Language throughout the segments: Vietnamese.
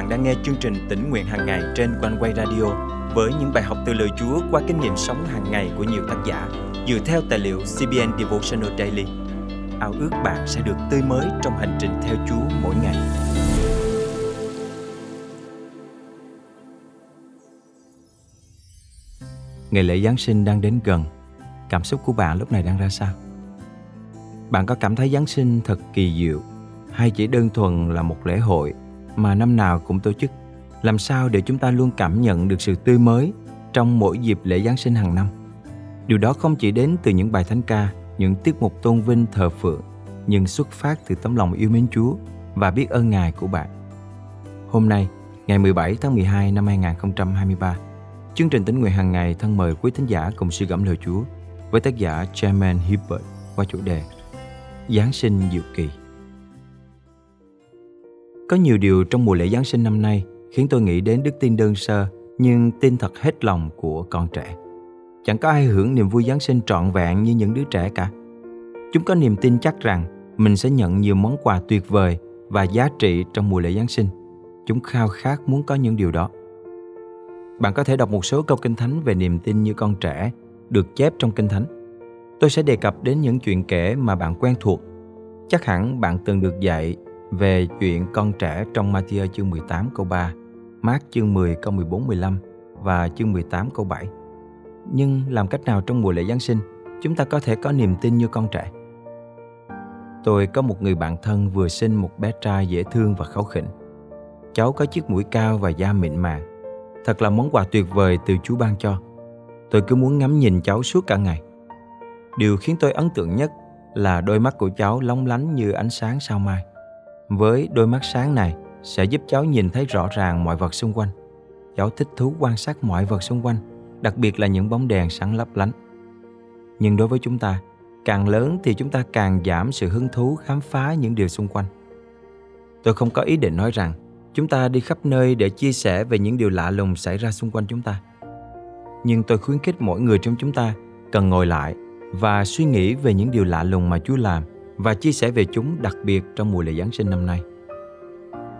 bạn đang nghe chương trình tỉnh nguyện hàng ngày trên quanh quay radio với những bài học từ lời Chúa qua kinh nghiệm sống hàng ngày của nhiều tác giả dựa theo tài liệu CBN Devotional Daily. Ao ước bạn sẽ được tươi mới trong hành trình theo Chúa mỗi ngày. Ngày lễ Giáng sinh đang đến gần. Cảm xúc của bạn lúc này đang ra sao? Bạn có cảm thấy Giáng sinh thật kỳ diệu hay chỉ đơn thuần là một lễ hội mà năm nào cũng tổ chức làm sao để chúng ta luôn cảm nhận được sự tươi mới trong mỗi dịp lễ Giáng sinh hàng năm. Điều đó không chỉ đến từ những bài thánh ca, những tiết mục tôn vinh thờ phượng, nhưng xuất phát từ tấm lòng yêu mến Chúa và biết ơn Ngài của bạn. Hôm nay, ngày 17 tháng 12 năm 2023, chương trình tính nguyện hàng ngày thân mời quý thính giả cùng suy gẫm lời Chúa với tác giả Chairman Hibbert qua chủ đề Giáng sinh diệu kỳ. Có nhiều điều trong mùa lễ Giáng sinh năm nay khiến tôi nghĩ đến đức tin đơn sơ, nhưng tin thật hết lòng của con trẻ. Chẳng có ai hưởng niềm vui Giáng sinh trọn vẹn như những đứa trẻ cả. Chúng có niềm tin chắc rằng mình sẽ nhận nhiều món quà tuyệt vời và giá trị trong mùa lễ Giáng sinh. Chúng khao khát muốn có những điều đó. Bạn có thể đọc một số câu kinh thánh về niềm tin như con trẻ được chép trong kinh thánh. Tôi sẽ đề cập đến những chuyện kể mà bạn quen thuộc. Chắc hẳn bạn từng được dạy về chuyện con trẻ trong Matthew chương 18 câu 3, Mark chương 10 câu 14 15 và chương 18 câu 7. Nhưng làm cách nào trong mùa lễ Giáng sinh chúng ta có thể có niềm tin như con trẻ? Tôi có một người bạn thân vừa sinh một bé trai dễ thương và kháu khỉnh. Cháu có chiếc mũi cao và da mịn màng. Thật là món quà tuyệt vời từ Chúa ban cho. Tôi cứ muốn ngắm nhìn cháu suốt cả ngày. Điều khiến tôi ấn tượng nhất là đôi mắt của cháu lóng lánh như ánh sáng sao mai với đôi mắt sáng này sẽ giúp cháu nhìn thấy rõ ràng mọi vật xung quanh. Cháu thích thú quan sát mọi vật xung quanh, đặc biệt là những bóng đèn sáng lấp lánh. Nhưng đối với chúng ta, càng lớn thì chúng ta càng giảm sự hứng thú khám phá những điều xung quanh. Tôi không có ý định nói rằng chúng ta đi khắp nơi để chia sẻ về những điều lạ lùng xảy ra xung quanh chúng ta. Nhưng tôi khuyến khích mỗi người trong chúng ta cần ngồi lại và suy nghĩ về những điều lạ lùng mà Chúa làm và chia sẻ về chúng đặc biệt trong mùa lễ Giáng sinh năm nay.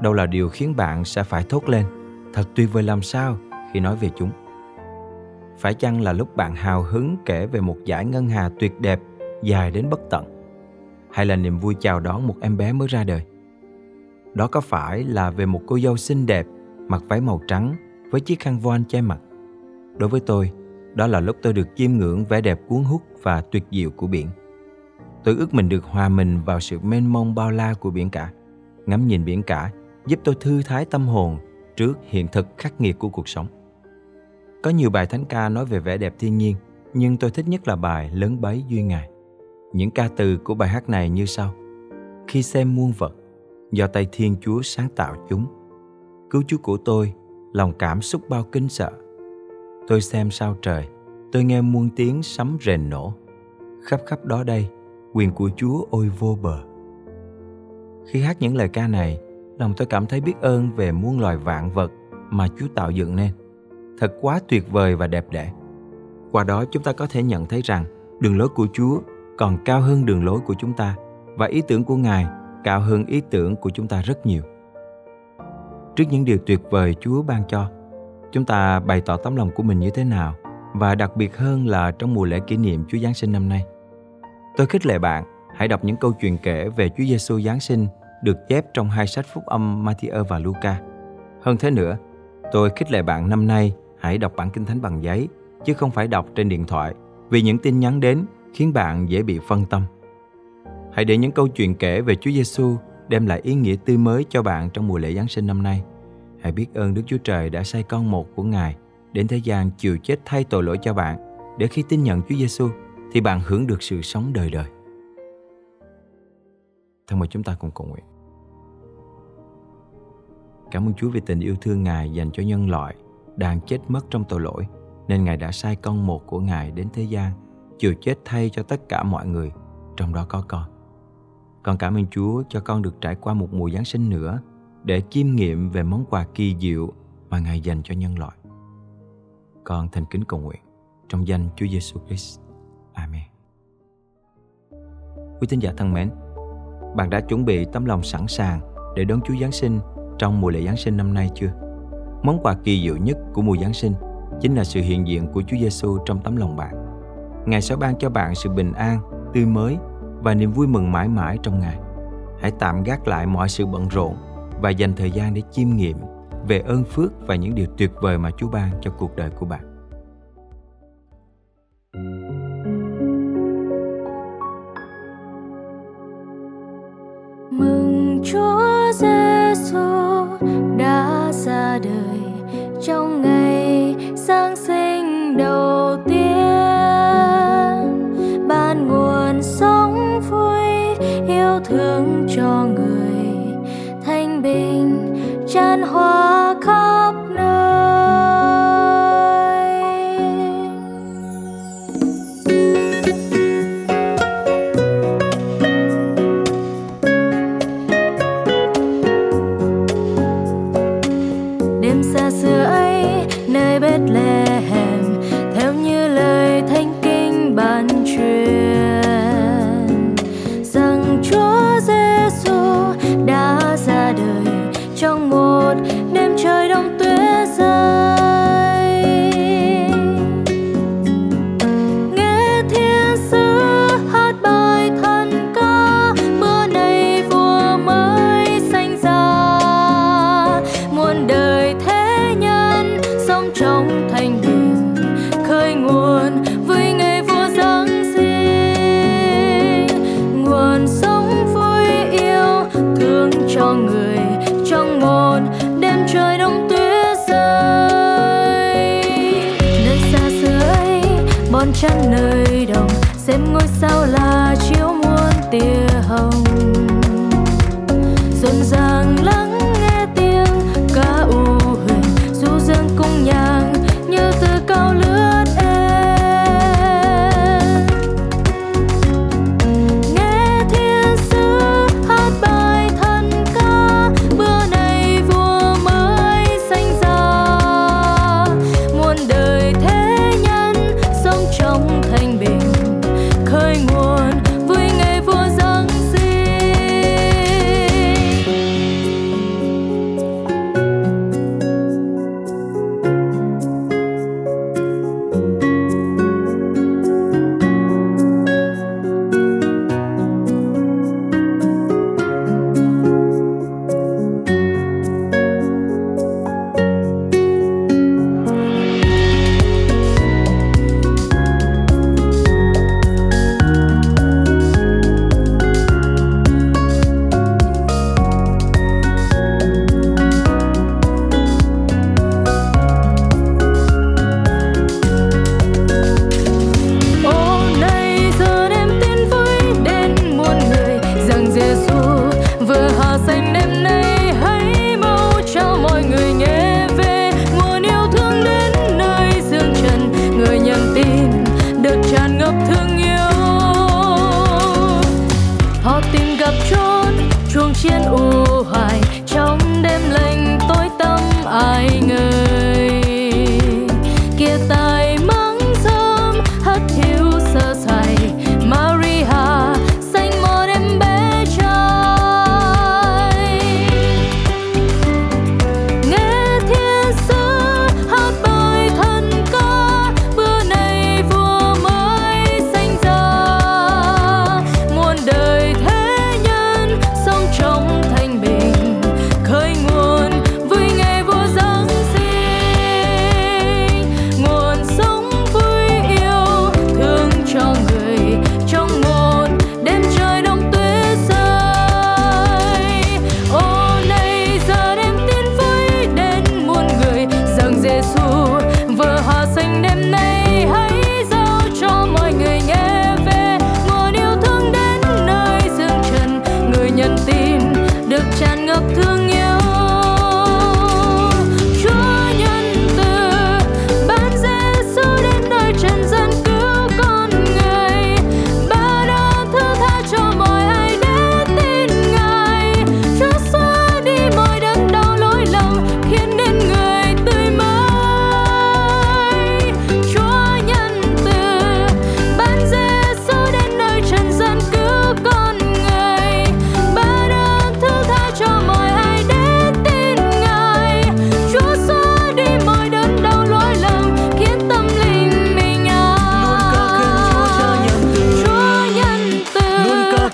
Đâu là điều khiến bạn sẽ phải thốt lên, thật tuyệt vời làm sao khi nói về chúng. Phải chăng là lúc bạn hào hứng kể về một dải ngân hà tuyệt đẹp dài đến bất tận? Hay là niềm vui chào đón một em bé mới ra đời? Đó có phải là về một cô dâu xinh đẹp mặc váy màu trắng với chiếc khăn voan che mặt? Đối với tôi, đó là lúc tôi được chiêm ngưỡng vẻ đẹp cuốn hút và tuyệt diệu của biển. Tôi ước mình được hòa mình vào sự mênh mông bao la của biển cả. Ngắm nhìn biển cả giúp tôi thư thái tâm hồn trước hiện thực khắc nghiệt của cuộc sống. Có nhiều bài thánh ca nói về vẻ đẹp thiên nhiên, nhưng tôi thích nhất là bài Lớn bấy duy ngài. Những ca từ của bài hát này như sau. Khi xem muôn vật, do tay Thiên Chúa sáng tạo chúng, cứu Chúa của tôi, lòng cảm xúc bao kinh sợ. Tôi xem sao trời, tôi nghe muôn tiếng sấm rền nổ. Khắp khắp đó đây, quyền của Chúa ôi vô bờ. Khi hát những lời ca này, lòng tôi cảm thấy biết ơn về muôn loài vạn vật mà Chúa tạo dựng nên. Thật quá tuyệt vời và đẹp đẽ. Qua đó chúng ta có thể nhận thấy rằng đường lối của Chúa còn cao hơn đường lối của chúng ta và ý tưởng của Ngài cao hơn ý tưởng của chúng ta rất nhiều. Trước những điều tuyệt vời Chúa ban cho, chúng ta bày tỏ tấm lòng của mình như thế nào và đặc biệt hơn là trong mùa lễ kỷ niệm Chúa Giáng sinh năm nay. Tôi khích lệ bạn hãy đọc những câu chuyện kể về Chúa Giêsu Giáng sinh được chép trong hai sách phúc âm Matthew và Luca. Hơn thế nữa, tôi khích lệ bạn năm nay hãy đọc bản kinh thánh bằng giấy chứ không phải đọc trên điện thoại vì những tin nhắn đến khiến bạn dễ bị phân tâm. Hãy để những câu chuyện kể về Chúa Giêsu đem lại ý nghĩa tươi mới cho bạn trong mùa lễ Giáng sinh năm nay. Hãy biết ơn Đức Chúa Trời đã sai con một của Ngài đến thế gian chịu chết thay tội lỗi cho bạn để khi tin nhận Chúa Giêsu thì bạn hưởng được sự sống đời đời. Thân mời chúng ta cùng cầu nguyện. Cảm ơn Chúa vì tình yêu thương Ngài dành cho nhân loại đang chết mất trong tội lỗi, nên Ngài đã sai con một của Ngài đến thế gian, chịu chết thay cho tất cả mọi người, trong đó có con. Con cảm ơn Chúa cho con được trải qua một mùa Giáng sinh nữa để chiêm nghiệm về món quà kỳ diệu mà Ngài dành cho nhân loại. Con thành kính cầu nguyện trong danh Chúa Giêsu Christ quý thính giả thân mến, bạn đã chuẩn bị tấm lòng sẵn sàng để đón Chúa Giáng sinh trong mùa lễ Giáng sinh năm nay chưa? Món quà kỳ diệu nhất của mùa Giáng sinh chính là sự hiện diện của Chúa Giêsu trong tấm lòng bạn. Ngài sẽ ban cho bạn sự bình an, tươi mới và niềm vui mừng mãi mãi trong Ngài. Hãy tạm gác lại mọi sự bận rộn và dành thời gian để chiêm nghiệm về ơn phước và những điều tuyệt vời mà Chúa ban cho cuộc đời của bạn. trong ngày sáng chân nơi đồng xem ngôi sao là chiếu muôn tia hồng.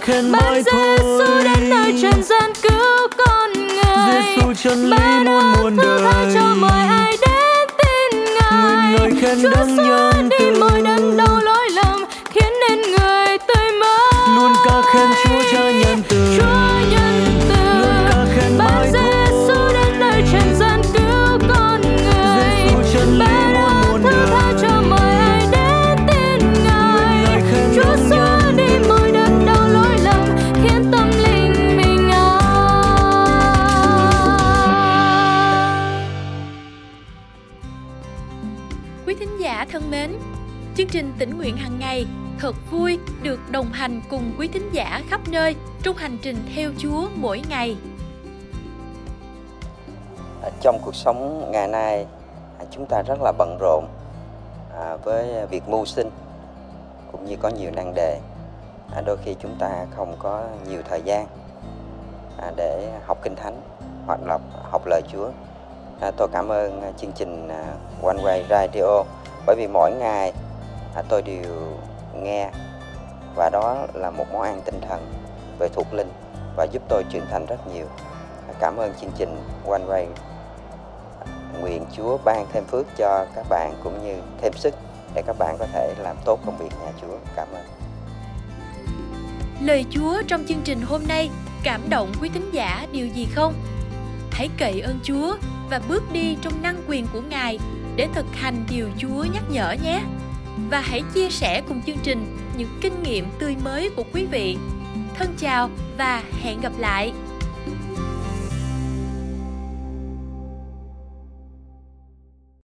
khen mãi thôi Giêsu đến nơi trần gian cứu con người. Giêsu chân lý muôn muôn đời. cho mọi ai đến tin ngài. Nguyện lời khen Chúa đáng nhớ thật vui được đồng hành cùng quý thính giả khắp nơi trong hành trình theo Chúa mỗi ngày. À, trong cuộc sống ngày nay à, chúng ta rất là bận rộn à, với việc mưu sinh cũng như có nhiều nan đề đôi khi chúng ta không có nhiều thời gian để học kinh thánh hoặc là học lời Chúa tôi cảm ơn chương trình One Way Radio bởi vì mỗi ngày tôi đều nghe và đó là một món ăn tinh thần về thuộc linh và giúp tôi trưởng thành rất nhiều cảm ơn chương trình One Way nguyện Chúa ban thêm phước cho các bạn cũng như thêm sức để các bạn có thể làm tốt công việc nhà Chúa. Cảm ơn. Lời Chúa trong chương trình hôm nay cảm động quý thính giả điều gì không? Hãy cậy ơn Chúa và bước đi trong năng quyền của Ngài để thực hành điều Chúa nhắc nhở nhé. Và hãy chia sẻ cùng chương trình những kinh nghiệm tươi mới của quý vị. Thân chào và hẹn gặp lại.